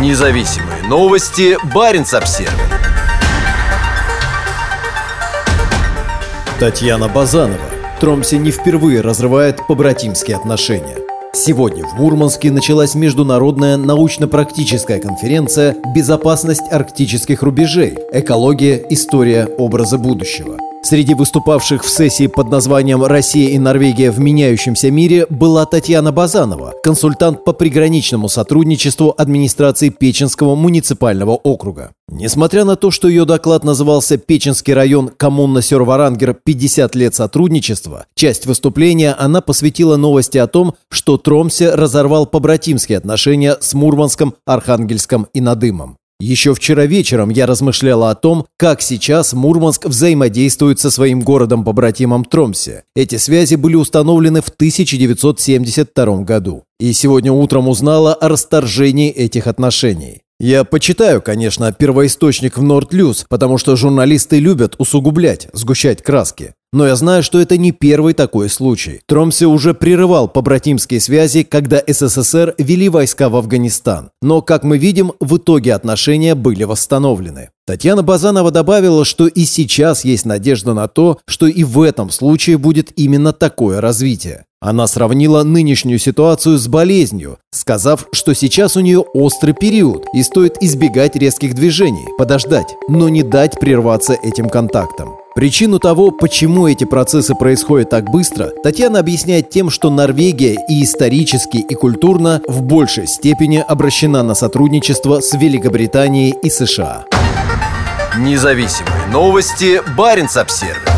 Независимые новости. Барин обсерва Татьяна Базанова. Тромсе не впервые разрывает побратимские отношения. Сегодня в Мурманске началась международная научно-практическая конференция «Безопасность арктических рубежей. Экология. История. Образы будущего». Среди выступавших в сессии под названием «Россия и Норвегия в меняющемся мире» была Татьяна Базанова, консультант по приграничному сотрудничеству администрации Печенского муниципального округа. Несмотря на то, что ее доклад назывался «Печенский район коммуна Сёрварангер. 50 лет сотрудничества», часть выступления она посвятила новости о том, что Тромсе разорвал побратимские отношения с Мурманском, Архангельском и Надымом. Еще вчера вечером я размышляла о том, как сейчас Мурманск взаимодействует со своим городом-побратимом Тромсе. Эти связи были установлены в 1972 году. И сегодня утром узнала о расторжении этих отношений. Я почитаю, конечно, первоисточник в Нордлюз, потому что журналисты любят усугублять, сгущать краски. Но я знаю, что это не первый такой случай. Тромсе уже прерывал побратимские связи, когда СССР вели войска в Афганистан. Но, как мы видим, в итоге отношения были восстановлены. Татьяна Базанова добавила, что и сейчас есть надежда на то, что и в этом случае будет именно такое развитие. Она сравнила нынешнюю ситуацию с болезнью, сказав, что сейчас у нее острый период и стоит избегать резких движений, подождать, но не дать прерваться этим контактам. Причину того, почему эти процессы происходят так быстро, Татьяна объясняет тем, что Норвегия и исторически, и культурно в большей степени обращена на сотрудничество с Великобританией и США. Независимые новости. Барин обсервис